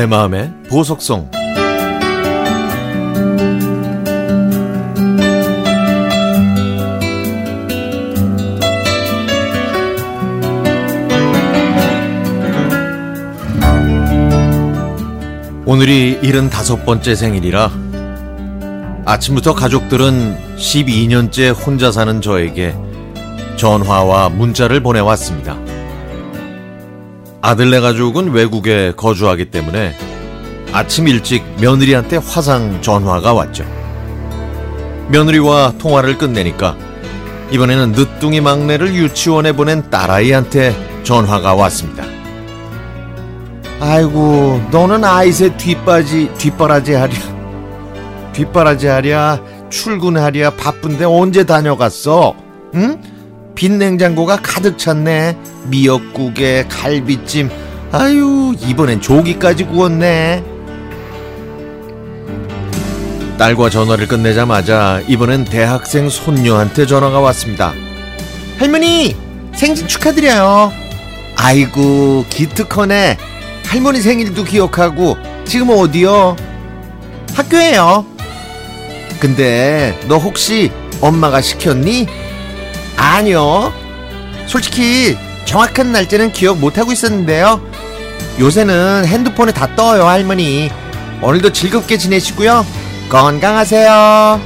내 마음의 보석성 오늘이 75번째 생일이라 아침부터 가족들은 12년째 혼자 사는 저에게 전화와 문자를 보내왔습니다. 아들네 가족은 외국에 거주하기 때문에 아침 일찍 며느리한테 화상 전화가 왔죠. 며느리와 통화를 끝내니까 이번에는 늦둥이 막내를 유치원에 보낸 딸아이한테 전화가 왔습니다. 아이고, 너는 아이새 뒷바지, 뒷바라지 하랴. 뒷바라지 하랴, 출근하랴, 바쁜데 언제 다녀갔어? 응? 빈 냉장고가 가득 찼네. 미역국에 갈비찜. 아유, 이번엔 조기까지 구웠네. 딸과 전화를 끝내자마자 이번엔 대학생 손녀한테 전화가 왔습니다. 할머니, 생신 축하드려요. 아이고, 기특하네. 할머니 생일도 기억하고 지금 어디요? 학교에요. 근데 너 혹시 엄마가 시켰니? 아니요. 솔직히 정확한 날짜는 기억 못하고 있었는데요. 요새는 핸드폰에 다 떠요, 할머니. 오늘도 즐겁게 지내시고요. 건강하세요.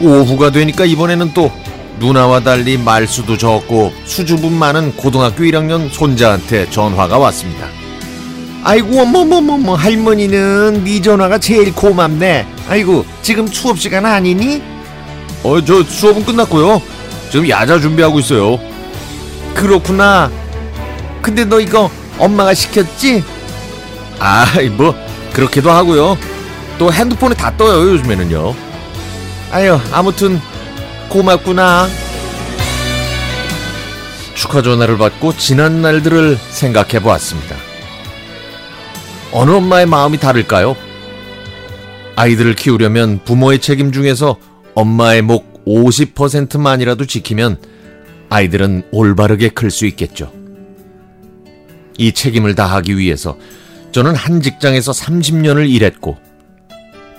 오후가 되니까 이번에는 또 누나와 달리 말수도 적고 수줍음 많은 고등학교 1학년 손자한테 전화가 왔습니다. 아이고 어머머머머 할머니는 네 전화가 제일 고맙네. 아이고 지금 수업 시간 아니니? 어 저 수업은 끝났고요. 지금 야자 준비하고 있어요. 그렇구나. 근데 너 이거 엄마가 시켰지? 아이 뭐 그렇게도 하고요. 또 핸드폰에 다 떠요 요즘에는요. 아유 아무튼 고맙구나. 축하 전화를 받고 지난 날들을 생각해 보았습니다. 어느 엄마의 마음이 다를까요? 아이들을 키우려면 부모의 책임 중에서 엄마의 목 50%만이라도 지키면 아이들은 올바르게 클 수 있겠죠. 이 책임을 다하기 위해서 저는 한 직장에서 30년을 일했고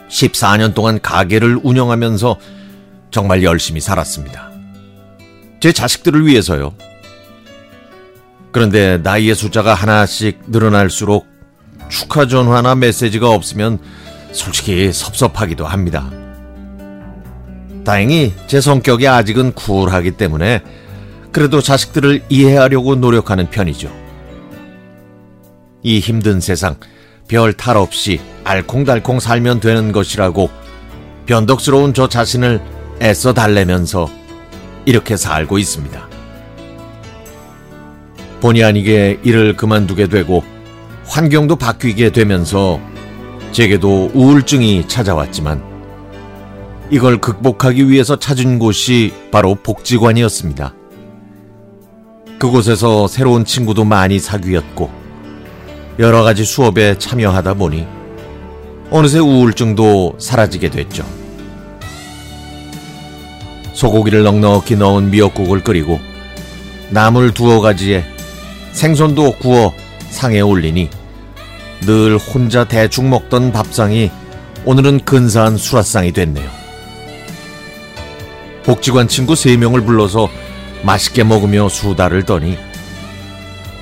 14년 동안 가게를 운영하면서 정말 열심히 살았습니다. 제 자식들을 위해서요. 그런데 나이의 숫자가 하나씩 늘어날수록 축하 전화나 메시지가 없으면 솔직히 섭섭하기도 합니다. 다행히 제 성격이 아직은 쿨하기 때문에 그래도 자식들을 이해하려고 노력하는 편이죠. 이 힘든 세상 별 탈 없이 알콩달콩 살면 되는 것이라고 변덕스러운 저 자신을 애써 달래면서 이렇게 살고 있습니다. 본의 아니게 일을 그만두게 되고 환경도 바뀌게 되면서 제게도 우울증이 찾아왔지만 이걸 극복하기 위해서 찾은 곳이 바로 복지관이었습니다. 그곳에서 새로운 친구도 많이 사귀었고 여러 가지 수업에 참여하다 보니 어느새 우울증도 사라지게 됐죠. 소고기를 넉넉히 넣은 미역국을 끓이고 나물 두어 가지에 생선도 구워 상에 올리니 늘 혼자 대충 먹던 밥상이 오늘은 근사한 수라상이 됐네요. 복지관 친구 세 명을 불러서 맛있게 먹으며 수다를 떠니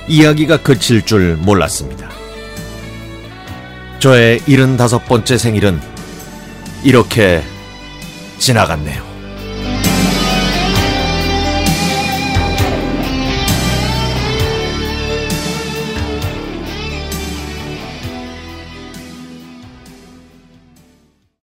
이야기가 그칠 줄 몰랐습니다. 저의 75번째 생일은 이렇게 지나갔네요.